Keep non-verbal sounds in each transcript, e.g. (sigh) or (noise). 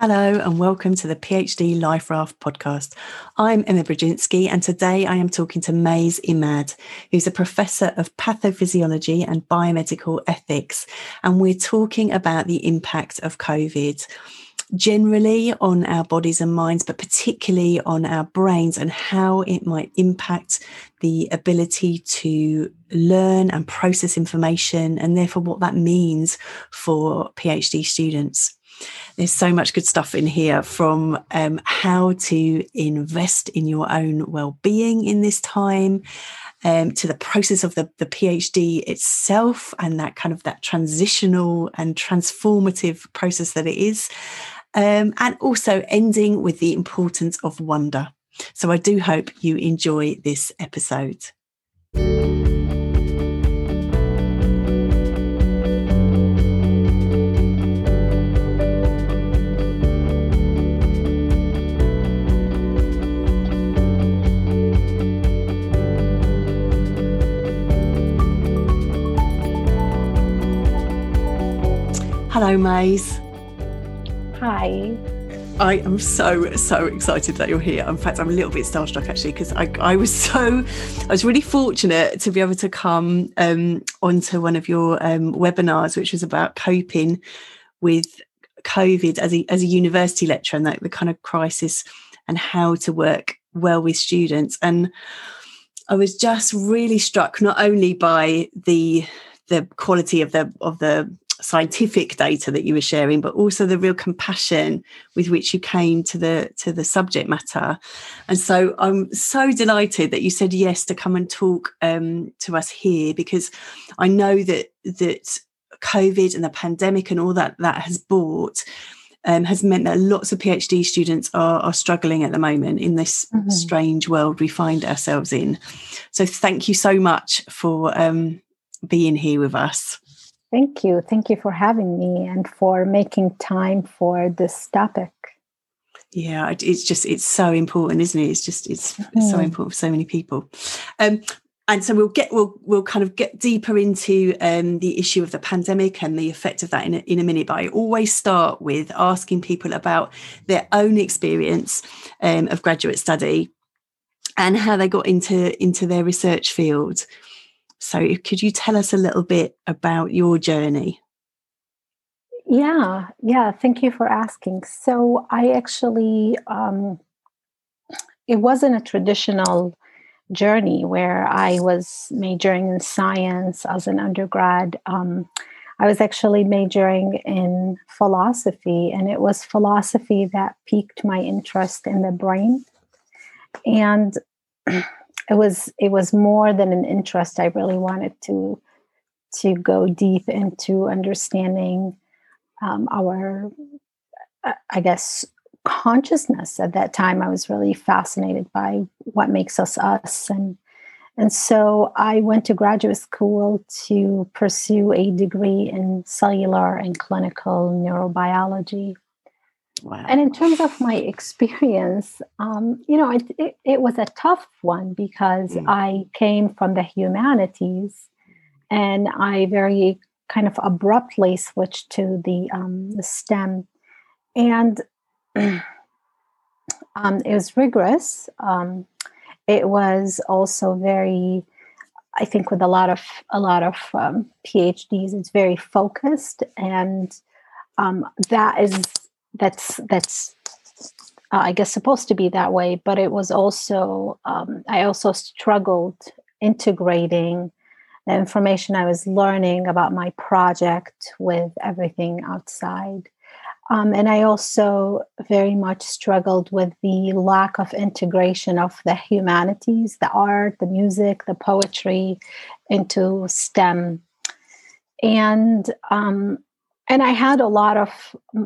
Hello, and welcome to the PhD Life Raft podcast. I'm Emma Brodzinski, and today I am talking to Mays Imad, who's a professor of pathophysiology and biomedical ethics. And we're talking about the impact of COVID generally on our bodies and minds, but particularly on our brains and how it might impact the ability to learn and process information, and therefore what that means for PhD students. There's so much good stuff in here from um, how to invest in your own well-being in this time, um, to the process of the, the PhD itself and that kind of that transitional and transformative process that it is, um, and also ending with the importance of wonder. So I do hope you enjoy this episode. Hello, Mays. Hi. I am so so excited that you're here. In fact, I'm a little bit starstruck actually because I, I was (laughs) so I was really fortunate to be able to come um, onto one of your um, webinars, which was about coping with COVID as a as a university lecturer and that the kind of crisis and how to work well with students. And I was just really struck not only by the the quality of the of the scientific data that you were sharing but also the real compassion with which you came to the to the subject matter and so i'm so delighted that you said yes to come and talk um, to us here because i know that that covid and the pandemic and all that that has brought um, has meant that lots of PhD students are, are struggling at the moment in this mm-hmm. strange world we find ourselves in. So, thank you so much for um, being here with us. Thank you. Thank you for having me and for making time for this topic. Yeah, it's just it's so important, isn't it? It's just it's, mm-hmm. it's so important for so many people. Um, and so we'll get we'll we'll kind of get deeper into um, the issue of the pandemic and the effect of that in a, in a minute. But I always start with asking people about their own experience um, of graduate study and how they got into into their research field. So, could you tell us a little bit about your journey? Yeah, yeah. Thank you for asking. So, I actually, um, it wasn't a traditional journey where I was majoring in science as an undergrad. Um, I was actually majoring in philosophy, and it was philosophy that piqued my interest in the brain. And (clears throat) it was it was more than an interest. I really wanted to to go deep into understanding um, our, uh, I guess, consciousness. At that time, I was really fascinated by what makes us us, and and so I went to graduate school to pursue a degree in cellular and clinical neurobiology. Wow. And in terms of my experience, um, you know, it, it, it, was a tough one because mm. I came from the humanities and I very kind of abruptly switched to the, um, the STEM. And (clears throat) um, it was rigorous. Um, it was also very, I think, with a lot of a lot of um, PhDs, it's very focused, and um, that is that's that's uh, I guess supposed to be that way, but it was also um, I also struggled integrating the information I was learning about my project with everything outside. Um, and I also very much struggled with the lack of integration of the humanities, the art, the music, the poetry into STEM. And um, and I had a lot of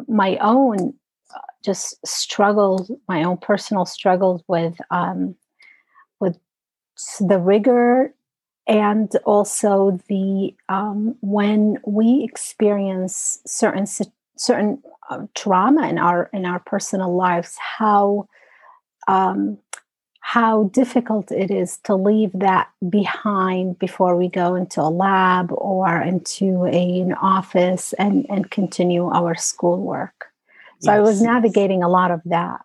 my own uh, just struggles, my own personal struggles with um, with the rigor and also the um, when we experience certain certain uh, trauma in our in our personal lives, how um, how difficult it is to leave that behind before we go into a lab or into a, an office and, and continue our schoolwork. So yes. I was navigating a lot of that.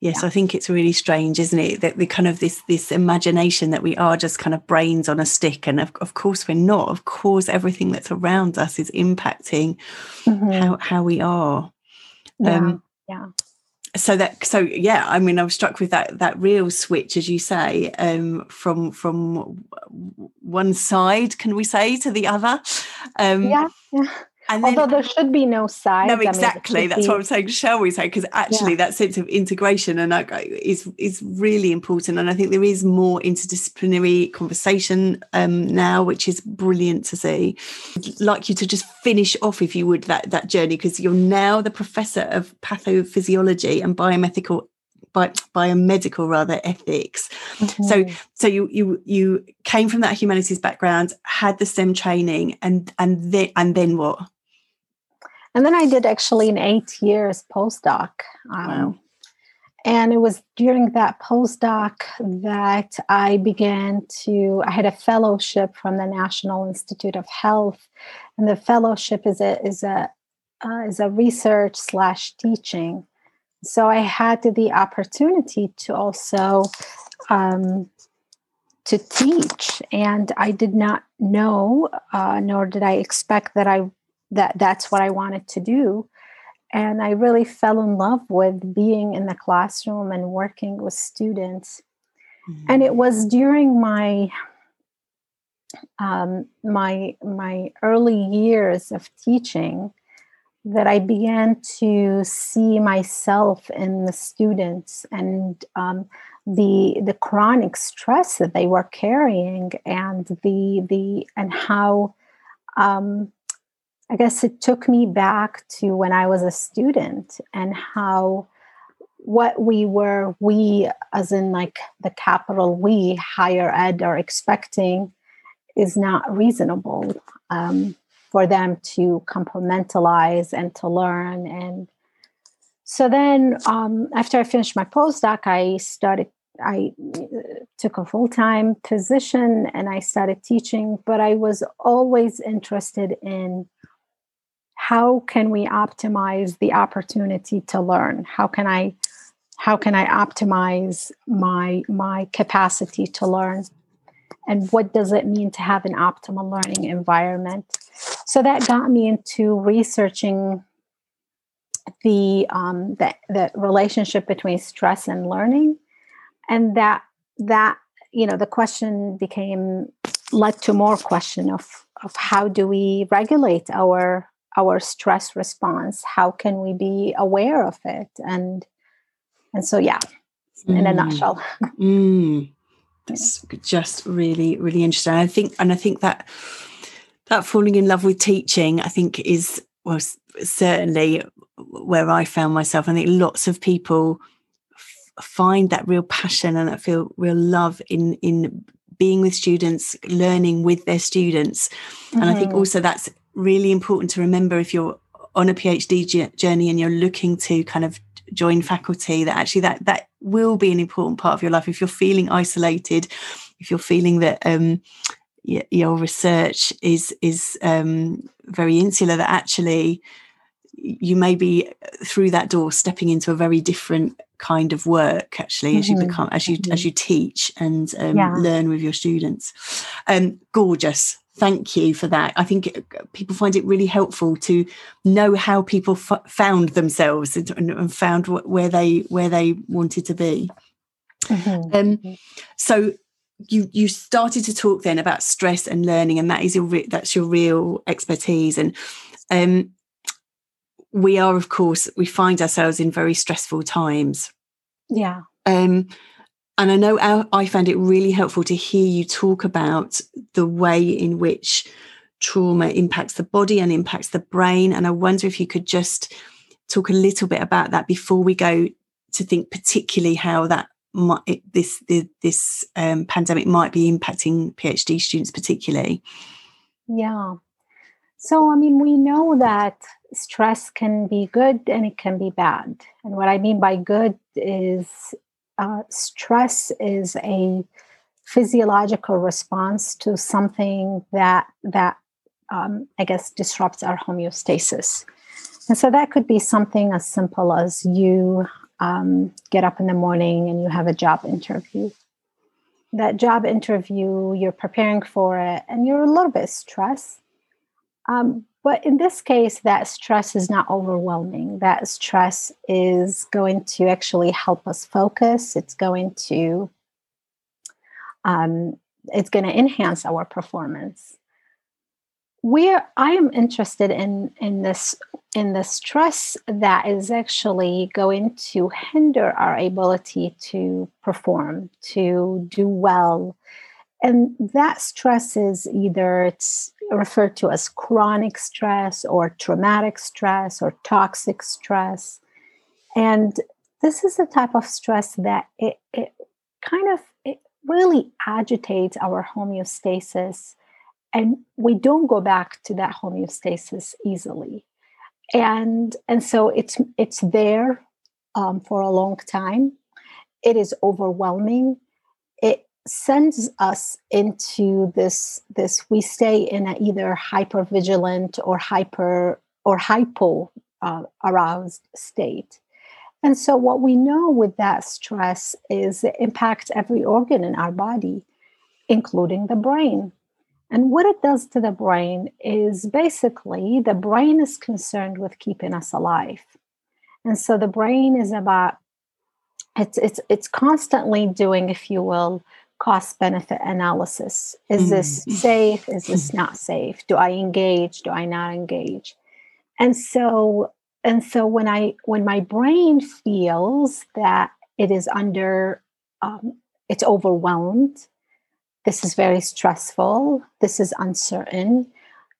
Yes, yeah. I think it's really strange, isn't it? That the kind of this this imagination that we are just kind of brains on a stick, and of, of course we're not. Of course, everything that's around us is impacting mm-hmm. how how we are. Yeah. Um, yeah so that so yeah i mean i was struck with that that real switch as you say um from from one side can we say to the other um yeah, yeah. And Although there should be no side. No, exactly. I mean, That's be... what I'm saying. Shall we say? Because actually, yeah. that sense of integration and is is really important. And I think there is more interdisciplinary conversation um, now, which is brilliant to see. I'd like you to just finish off, if you would, that that journey, because you're now the professor of pathophysiology and biomedical by biomedical rather ethics mm-hmm. so so you you you came from that humanities background had the stem training and and then and then what and then I did actually an eight years postdoc. Um, wow. And it was during that postdoc that I began to, I had a fellowship from the National Institute of Health. And the fellowship is a, is a, uh, is a research slash teaching. So I had the opportunity to also um, to teach, and I did not know, uh, nor did I expect that I that that's what I wanted to do. And I really fell in love with being in the classroom and working with students. Mm-hmm. And it was during my um, my my early years of teaching that I began to see myself in the students and um, the the chronic stress that they were carrying and the the and how um, I guess it took me back to when I was a student and how what we were, we as in like the capital we, higher ed, are expecting is not reasonable um, for them to compartmentalize and to learn. And so then um, after I finished my postdoc, I started I uh, took a full time position and I started teaching, but I was always interested in how can we optimize the opportunity to learn? How can i how can i optimize my my capacity to learn? And what does it mean to have an optimal learning environment? So that got me into researching the um, the, the relationship between stress and learning. And that that you know the question became led to more question of of how do we regulate our our stress response how can we be aware of it and and so yeah mm. in a mm. nutshell (laughs) mm. that's just really really interesting i think and i think that that falling in love with teaching i think is well certainly where i found myself i think lots of people f- find that real passion and that feel real love in in being with students learning with their students mm-hmm. and i think mm-hmm. also that's really important to remember if you're on a PhD journey and you're looking to kind of join faculty that actually that that will be an important part of your life if you're feeling isolated if you're feeling that um, your research is is um, very insular that actually you may be through that door stepping into a very different kind of work actually as mm-hmm. you become as you mm-hmm. as you teach and um, yeah. learn with your students um, gorgeous thank you for that. I think people find it really helpful to know how people f- found themselves and, and, found where they where they wanted to be. Mm-hmm. Um, so you you started to talk then about stress and learning, and that is your re- that's your real expertise. And um, we are, of course, we find ourselves in very stressful times. Yeah. Um, and I know I found it really helpful to hear you talk about the way in which trauma impacts the body and impacts the brain. And I wonder if you could just talk a little bit about that before we go to think particularly how that might, this this um, pandemic might be impacting PhD students particularly. Yeah. So I mean, we know that stress can be good and it can be bad. And what I mean by good is uh, stress is a physiological response to something that that um, I guess disrupts our homeostasis. And so that could be something as simple as you um, get up in the morning and you have a job interview. That job interview, you're preparing for it and you're a little bit stressed. Um, but in this case, that stress is not overwhelming. That stress is going to actually help us focus. It's going to um, it's going to enhance our performance where I am interested in in this in the stress that is actually going to hinder our ability to perform, to do well. And that stress is either it's referred to as chronic stress or traumatic stress or toxic stress. And this is the type of stress that it, it kind of it really agitates our homeostasis. And we don't go back to that homeostasis easily. And and so it's it's there um, for a long time. It is overwhelming. It sends us into this this we stay in a either hyper vigilant or hyper or hypo uh, aroused state and so what we know with that stress is it impacts every organ in our body including the brain and what it does to the brain is basically the brain is concerned with keeping us alive. And so the brain is about it's it's it's constantly doing, if you will, cost benefit analysis. Is this mm. safe? Is this not safe? Do I engage? Do I not engage? And so and so when I when my brain feels that it is under um, it's overwhelmed this is very stressful this is uncertain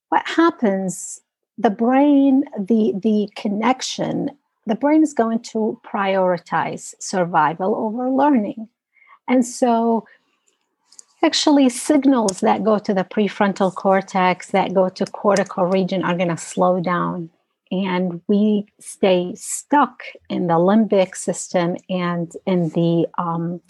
what happens the brain the the connection the brain is going to prioritize survival over learning and so actually signals that go to the prefrontal cortex that go to cortical region are going to slow down and we stay stuck in the limbic system and in the um,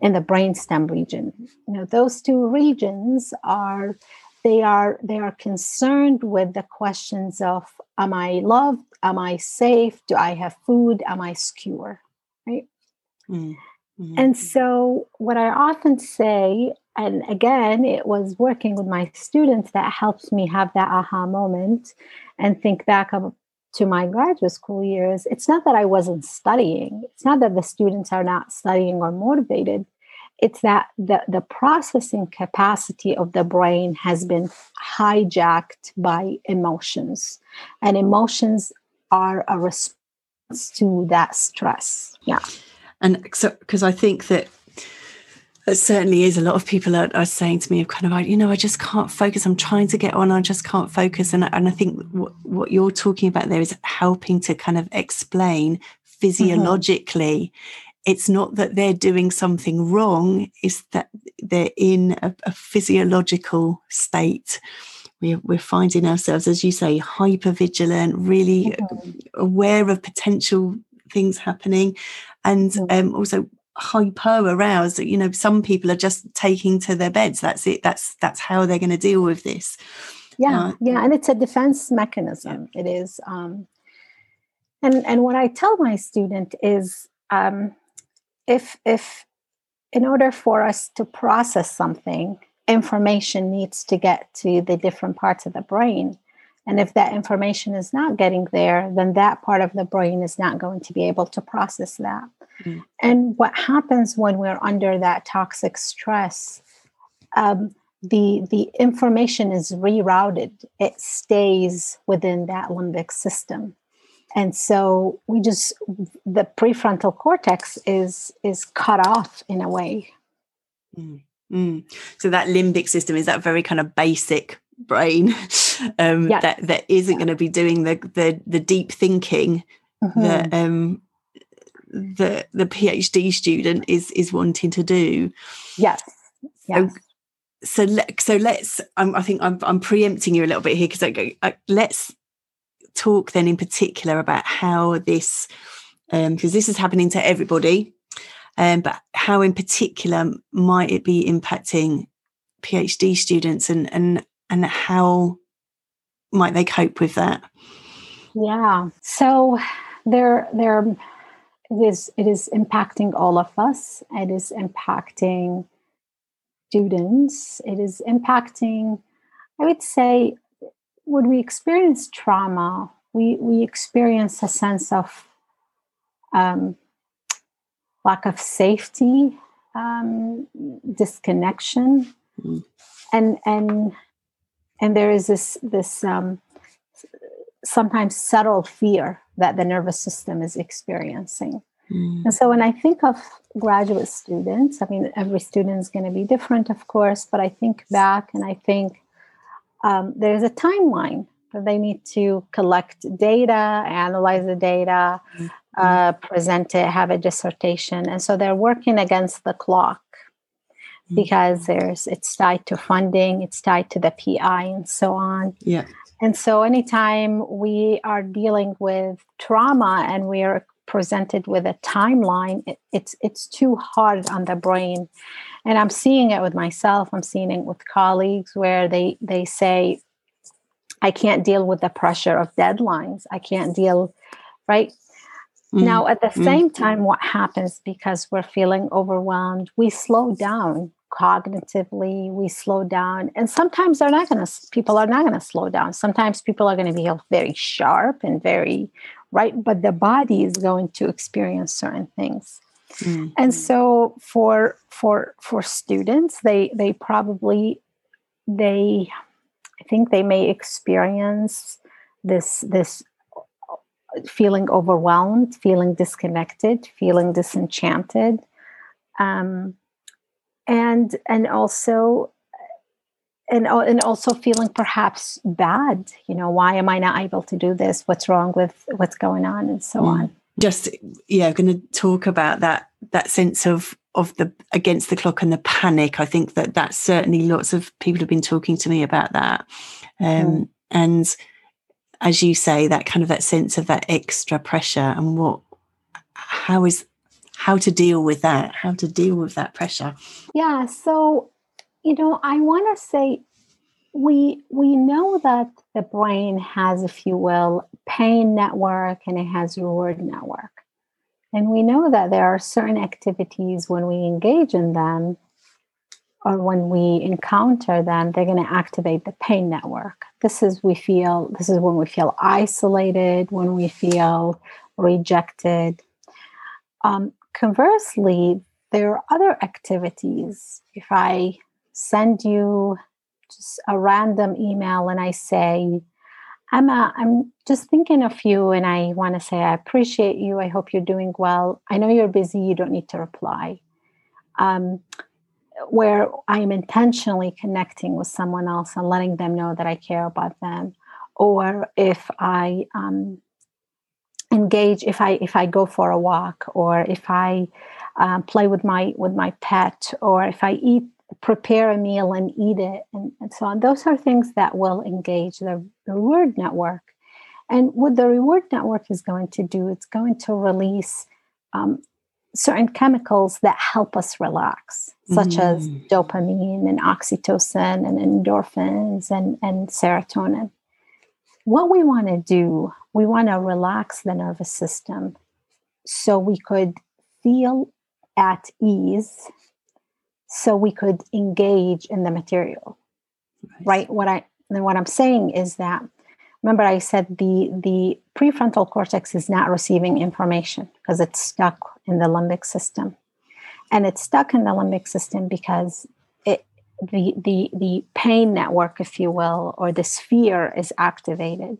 in the brainstem region. You know, those two regions are they are they are concerned with the questions of am I loved? Am I safe? Do I have food? Am I secure? Right. Mm-hmm. And so, what I often say, and again, it was working with my students that helps me have that aha moment and think back of to my graduate school years, it's not that I wasn't studying. It's not that the students are not studying or motivated. It's that the, the processing capacity of the brain has been hijacked by emotions. And emotions are a response to that stress. Yeah. And so, because I think that it certainly is. A lot of people are, are, saying to me, kind of like, you know, I just can't focus. I'm trying to get on, I just can't focus. And, and I think what, what you're talking about there is helping to kind of explain physiologically. Mm-hmm. It's not that they're doing something wrong, it's that they're in a, a physiological state. We're, we're finding ourselves, as you say, hyper vigilant, really mm-hmm. aware of potential things happening, and mm-hmm. um, also hyper aroused you know some people are just taking to their beds. That's it. That's that's how they're going to deal with this. Yeah uh, yeah and it's a defense mechanism. Yeah. it is um and and what i tell my student is um if if in order for us to process something information needs to get to the different parts of the brain and if that information is not getting there then that part of the brain is not going to be able to process that Mm. And what happens when we're under that toxic stress? Um, the the information is rerouted. It stays within that limbic system, and so we just the prefrontal cortex is is cut off in a way. Mm. Mm. So that limbic system is that very kind of basic brain (laughs) um, that that isn't going to be doing the the the deep thinking mm-hmm. that um the the PhD student is is wanting to do. Yes. Yes. So, so, let, so let's. Um, I think I'm, I'm preempting you a little bit here because I, I, let's talk then in particular about how this, because um, this is happening to everybody, um, but how in particular might it be impacting PhD students and and and how might they cope with that? Yeah. So there, there, it is. It is impacting all of us. It is impacting students. It is impacting. I would say, when we experience trauma, we we experience a sense of um, lack of safety, um, disconnection, mm. and and and there is this this um, sometimes subtle fear that the nervous system is experiencing. Mm. And so when I think of graduate students, I mean, every student is going to be different, of course, but I think back and I think um, there's a timeline that they need to collect data, analyze the data, mm-hmm. uh, present it, have a dissertation. And so they're working against the clock. Because there's it's tied to funding, it's tied to the PI and so on. Yeah. And so anytime we are dealing with trauma and we are presented with a timeline, it, it's it's too hard on the brain. And I'm seeing it with myself. I'm seeing it with colleagues where they they say, I can't deal with the pressure of deadlines. I can't deal, right? Mm. Now, at the mm. same time, what happens because we're feeling overwhelmed, we slow down cognitively, we slow down. And sometimes they're not going to, people are not going to slow down. Sometimes people are going to be very sharp and very, right? But the body is going to experience certain things. Mm. And so for for for students, they they probably they I think they may experience this this feeling overwhelmed, feeling disconnected, feeling disenchanted, um, and and also and and also feeling perhaps bad. You know, why am I not able to do this? What's wrong with what's going on, and so mm. on. Just yeah, going to talk about that that sense of of the against the clock and the panic i think that that's certainly lots of people have been talking to me about that um, mm. and as you say that kind of that sense of that extra pressure and what how is how to deal with that how to deal with that pressure yeah so you know i want to say we we know that the brain has if you will pain network and it has reward network and we know that there are certain activities when we engage in them or when we encounter them, they're going to activate the pain network. This is we feel this is when we feel isolated, when we feel rejected. Um, conversely, there are other activities. If I send you just a random email and I say, uh, I'm just thinking of you, and I want to say I appreciate you. I hope you're doing well. I know you're busy. You don't need to reply. Um, where I am intentionally connecting with someone else and letting them know that I care about them, or if I um, engage, if I if I go for a walk, or if I uh, play with my with my pet, or if I eat prepare a meal and eat it and, and so on. Those are things that will engage the reward network. And what the reward network is going to do, it's going to release um, certain chemicals that help us relax, such mm. as dopamine and oxytocin and endorphins and, and serotonin. What we want to do, we want to relax the nervous system so we could feel at ease so we could engage in the material. Nice. right? What i what i'm saying is that remember i said the the prefrontal cortex is not receiving information because it's stuck in the limbic system. And it's stuck in the limbic system because the the the pain network if you will or the sphere is activated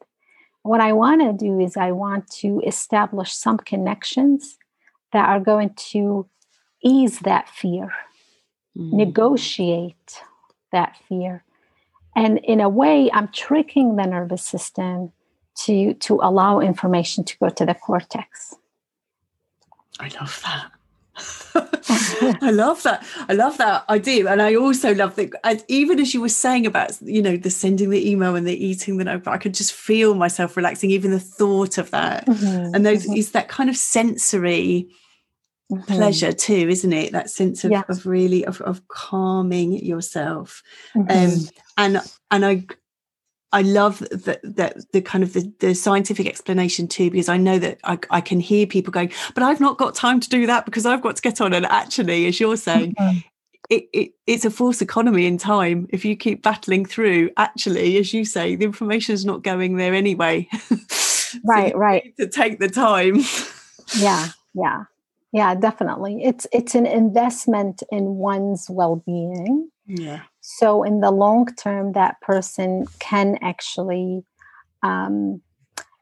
what i want to do is i want to establish some connections that are going to ease that fear mm. negotiate that fear. And in a way, I'm tricking the nervous system to, to allow information to go to the cortex. I love that. (laughs) I love that. I love that. I do, and I also love that. even as you were saying about, you know, the sending the email and the eating the notebook, I could just feel myself relaxing. Even the thought of that, mm-hmm. and those mm-hmm. is that kind of sensory mm-hmm. pleasure too isn't it that sense of, of really of, of calming yourself mm-hmm. um and and i I love that that the kind of the, the scientific explanation too, because I know that I, I, can hear people going, but I've not got time to do that because I've got to get on. And actually, as you're saying, (laughs) mm-hmm. it, it, it's a false economy in time. If you keep battling through, actually, as you say, the information is not going there anyway. (laughs) right, right. To take the time. yeah, yeah, yeah, definitely. It's it's an investment in one's well-being. Yeah so in the long term that person can actually um,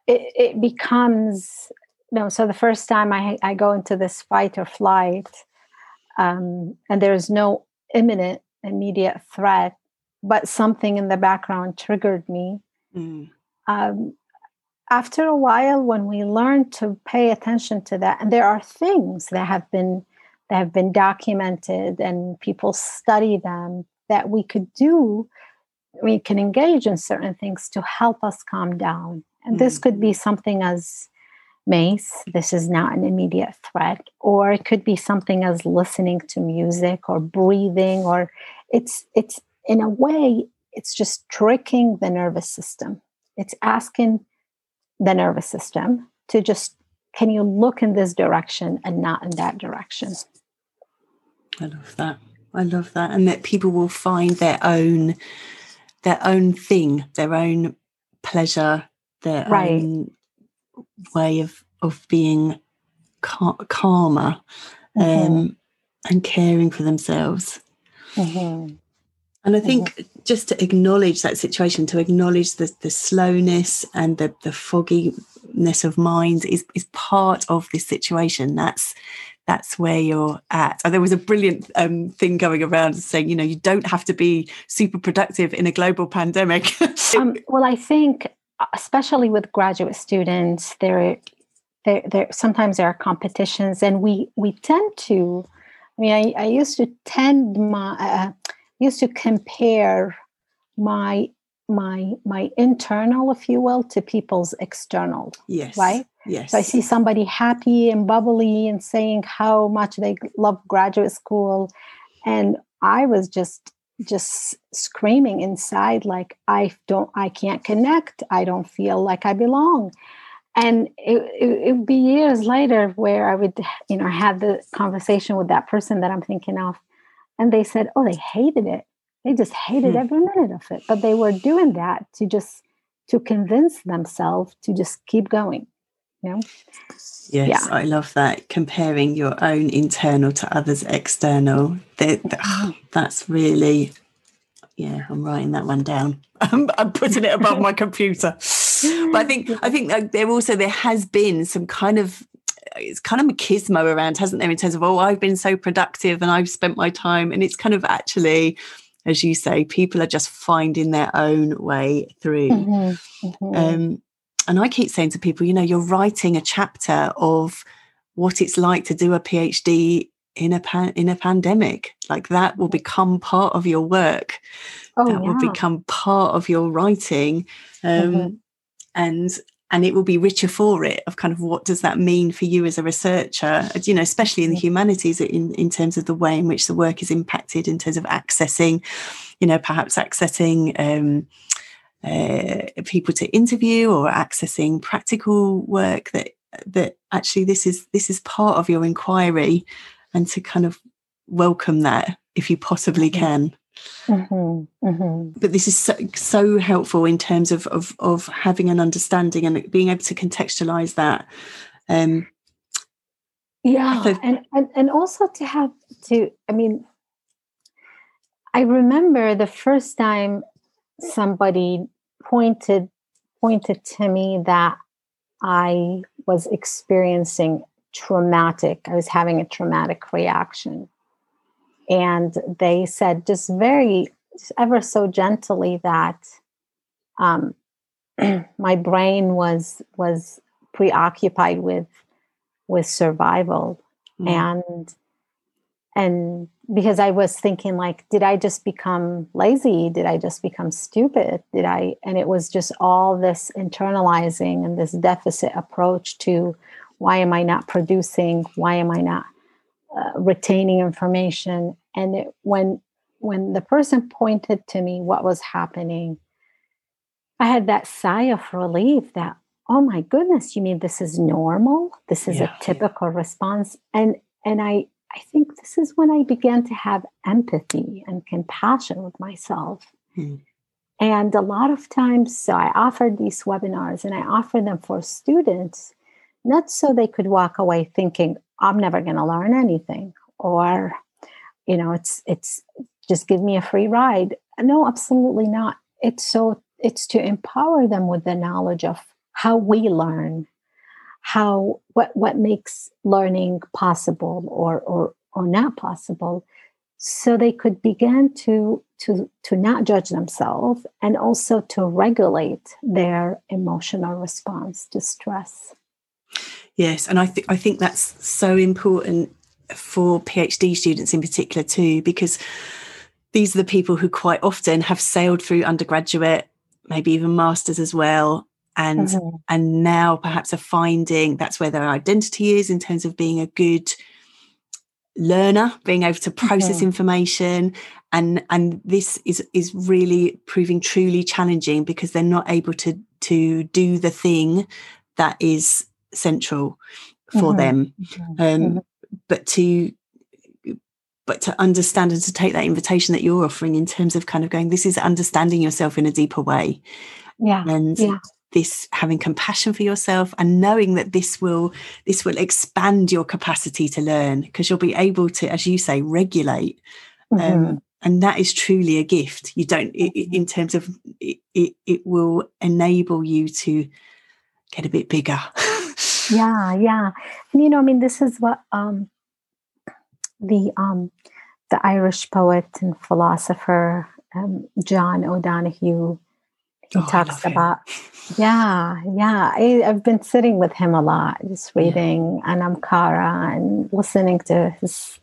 it, it, becomes you know so the first time i, I go into this fight or flight um, and there's no imminent immediate threat but something in the background triggered me mm. um, after a while when we learn to pay attention to that and there are things that have been that have been documented and people study them that we could do we can engage in certain things to help us calm down. And mm-hmm. this could be something as mace this is not an immediate threat or it could be something as listening to music or breathing or it's it's in a way it's just tricking the nervous system. It's asking the nervous system to just can you look in this direction and not in that direction? I love that I love that, and that people will find their own their own thing, their own pleasure, their right. own way of of being cal- calmer mm-hmm. um, and caring for themselves. Mm-hmm. And I think mm-hmm. just to acknowledge that situation, to acknowledge the, the slowness and the, the fogginess of mind is, is part of this situation. That's that's where you're at. And there was a brilliant um, thing going around saying, you know, you don't have to be super productive in a global pandemic. (laughs) um, well, I think, especially with graduate students, there, there, there sometimes there are competitions, and we we tend to. I mean, I, I used to tend my uh, used to compare my my my internal, if you will, to people's external. Yes. Right. Yes. So I see somebody happy and bubbly and saying how much they love graduate school, and I was just just screaming inside like I don't, I can't connect. I don't feel like I belong. And it it would be years later where I would, you know, have the conversation with that person that I'm thinking of, and they said, "Oh, they hated it." They just hated hmm. every minute of it. But they were doing that to just to convince themselves to just keep going. You know? Yes, yeah. I love that. Comparing your own internal to others' external. That, mm-hmm. that's really yeah, I'm writing that one down. (laughs) I'm, I'm putting it above my computer. But I think (laughs) I think like there also there has been some kind of it's kind of machismo around, hasn't there, in terms of oh, I've been so productive and I've spent my time, and it's kind of actually as you say, people are just finding their own way through. Mm-hmm, mm-hmm. Um, and I keep saying to people, you know, you're writing a chapter of what it's like to do a PhD in a pan- in a pandemic. Like that will become part of your work. Oh, that yeah. will become part of your writing. Um, mm-hmm. And and it will be richer for it of kind of what does that mean for you as a researcher you know especially in the humanities in, in terms of the way in which the work is impacted in terms of accessing you know perhaps accessing um, uh, people to interview or accessing practical work that that actually this is this is part of your inquiry and to kind of welcome that if you possibly can Mm-hmm, mm-hmm. But this is so, so helpful in terms of, of, of having an understanding and being able to contextualize that. Um, yeah, so, and, and and also to have to. I mean, I remember the first time somebody pointed pointed to me that I was experiencing traumatic. I was having a traumatic reaction and they said just very just ever so gently that um, (clears throat) my brain was was preoccupied with with survival mm. and and because i was thinking like did i just become lazy did i just become stupid did i and it was just all this internalizing and this deficit approach to why am i not producing why am i not uh, retaining information and it, when when the person pointed to me what was happening I had that sigh of relief that, oh my goodness, you mean this is normal? This is yeah. a typical response. And and I I think this is when I began to have empathy and compassion with myself. Hmm. And a lot of times, so I offered these webinars and I offered them for students, not so they could walk away thinking, I'm never going to learn anything, or, you know, it's, it's just give me a free ride. No, absolutely not. It's so, it's to empower them with the knowledge of how we learn, how, what, what makes learning possible or, or, or not possible. So they could begin to to to not judge themselves and also to regulate their emotional response to stress. Yes and i think i think that's so important for phd students in particular too because these are the people who quite often have sailed through undergraduate maybe even masters as well and mm-hmm. and now perhaps are finding that's where their identity is in terms of being a good learner being able to process mm-hmm. information and and this is is really proving truly challenging because they're not able to to do the thing that is central for mm-hmm. them mm-hmm. um, mm-hmm. but to but to understand and to take that invitation that you're offering in terms of kind of going this is understanding yourself in a deeper way yeah and yeah this having compassion for yourself and knowing that this will this will expand your capacity to learn because you'll be able to as you say regulate um, mm-hmm. um, and that is truly a gift. You don't it, in terms of it, it, it will enable you to get a bit bigger. (laughs) Yeah yeah. And you know i mean this is what um the um the irish poet and philosopher um, john o'donohue he oh, talks about yeah yeah. I, have been sitting with him a lot just reading yeah. anam cara and listening to his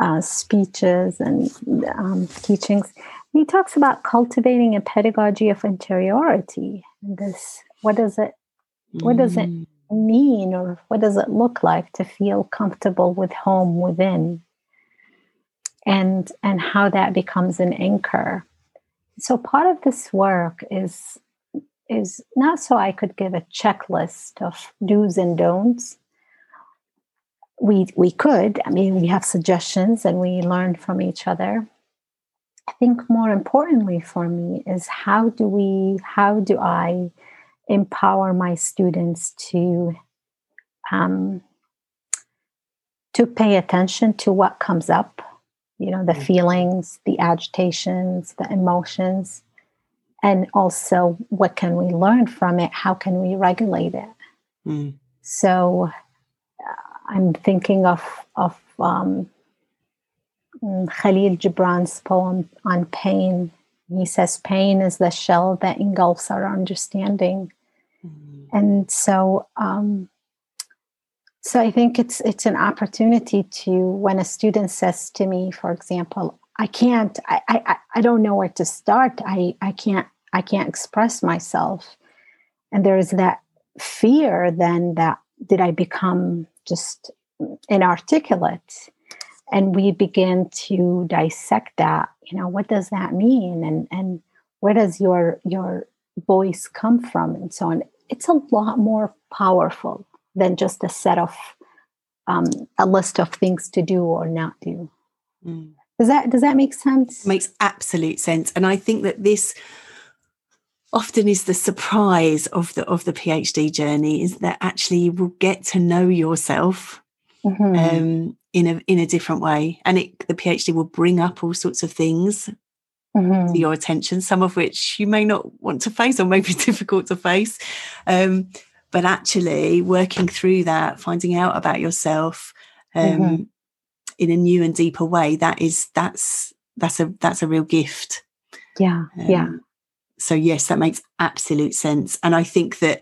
uh, speeches and um, teachings. He talks about cultivating a pedagogy of interiority and this what does it what does it mm. mean or what does it look like to feel comfortable with home within? And and how that becomes an anchor so part of this work is is not so I could give a checklist of do's and don'ts. We we could. I mean, we have suggestions and we learn from each other. I think more importantly for me is how do we how do I empower my students to um, to pay attention to what comes up you know the mm. feelings the agitations the emotions and also what can we learn from it how can we regulate it mm. so uh, i'm thinking of of um, mm, khalil gibran's poem on pain he says pain is the shell that engulfs our understanding mm. and so um, so I think it's it's an opportunity to when a student says to me, for example, I can't, I I, I don't know where to start. I I can't I can't express myself, and there is that fear then that did I become just inarticulate, and we begin to dissect that. You know, what does that mean, and and where does your your voice come from, and so on. It's a lot more powerful than just a set of um, a list of things to do or not do. Mm. Does that does that make sense? makes absolute sense, and I think that this often is the surprise of the of the PhD journey is that actually you will get to know yourself mm-hmm. um, in a in a different way, and it, the PhD will bring up all sorts of things mm-hmm. to your attention, some of which you may not want to face or may be (laughs) difficult to face. Um, but actually working through that finding out about yourself um, mm-hmm. in a new and deeper way that is that's that's a that's a real gift yeah um, yeah so yes that makes absolute sense and i think that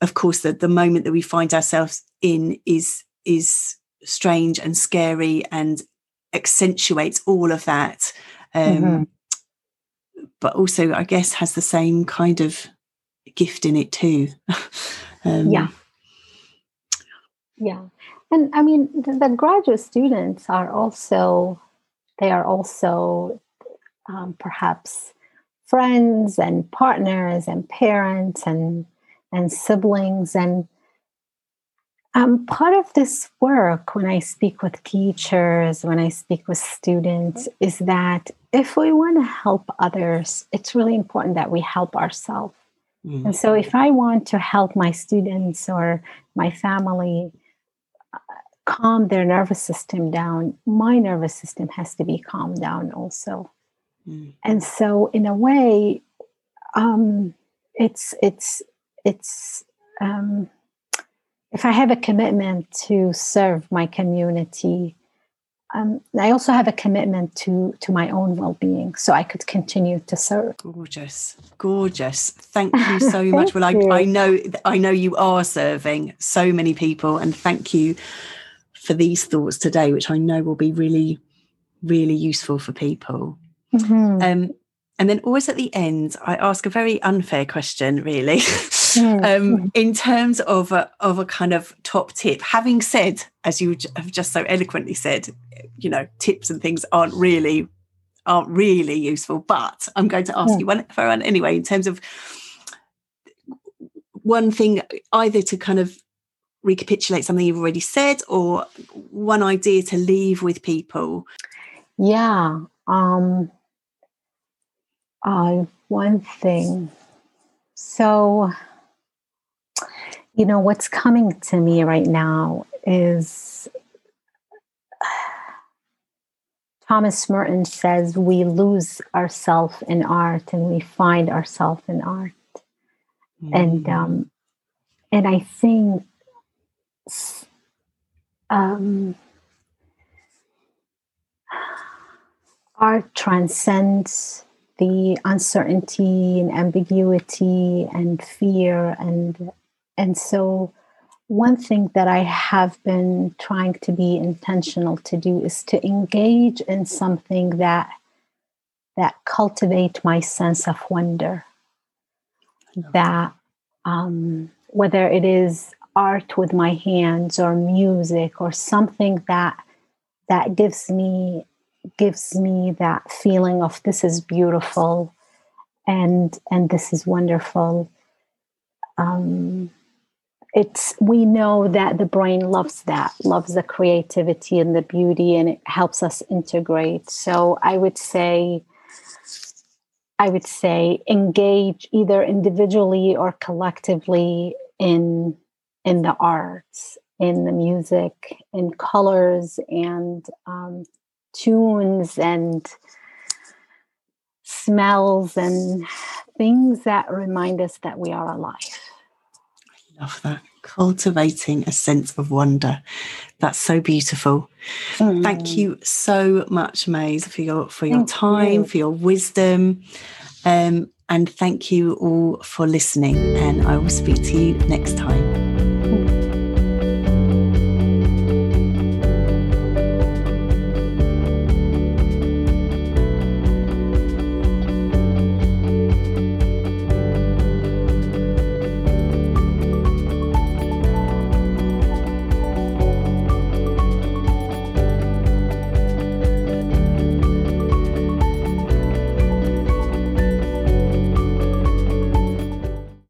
of course that the moment that we find ourselves in is is strange and scary and accentuates all of that um, mm-hmm. but also i guess has the same kind of gift in it too. (laughs) um, yeah. Yeah. And I mean, the, the, graduate students are also, they are also um, perhaps friends and partners and parents and and siblings and um, part of this work when i speak with teachers when i speak with students is that if we want to help others it's really important that we help ourselves mm-hmm. and so if i want to help my students or my family uh, calm their nervous system down my nervous system has to be calmed down also Mm. And so, in a way, um, it's it's it's um, if I have a commitment to serve my community, um, I also have a commitment to to my own well being, so I could continue to serve. Gorgeous, gorgeous. Thank you (laughs) so thank much. Well, I, I know I know you are serving so many people, and thank you for these thoughts today, which I know will be really, really useful for people. Mm-hmm. Um, and then always at the end, I ask a very unfair question, really, (laughs) um, in terms of a, of a kind of top tip. Having said, as you have just so eloquently said, you know, tips and things aren't really aren't really useful. But I'm going to ask yeah. you one for one anyway, in terms of one thing, either to kind of recapitulate something you've already said, or one idea to leave with people. Yeah. Um uh, one thing. So, you know, what's coming to me right now is (sighs) Thomas Merton says we lose ourselves in art and we find ourselves in art. Mm-hmm. And um, and I think um, art transcends the uncertainty and ambiguity and fear and and so one thing that I have been trying to be intentional to do is to engage in something that that cultivate my sense of wonder. That um, whether it is art with my hands or music or something that that gives me gives me that feeling of this is beautiful and and this is wonderful um, it's we know that the brain loves that loves the creativity and the beauty and it helps us integrate so i would say i would say engage either individually or collectively in in the arts in the music in colors and um, tunes and smells and things that remind us that we are alive. Love that. Cultivating a sense of wonder. That's so beautiful. Mm. Thank you so much, Mays, for your for your thank time, you. for your wisdom. Um, and thank you all for listening. And I will speak to you next time.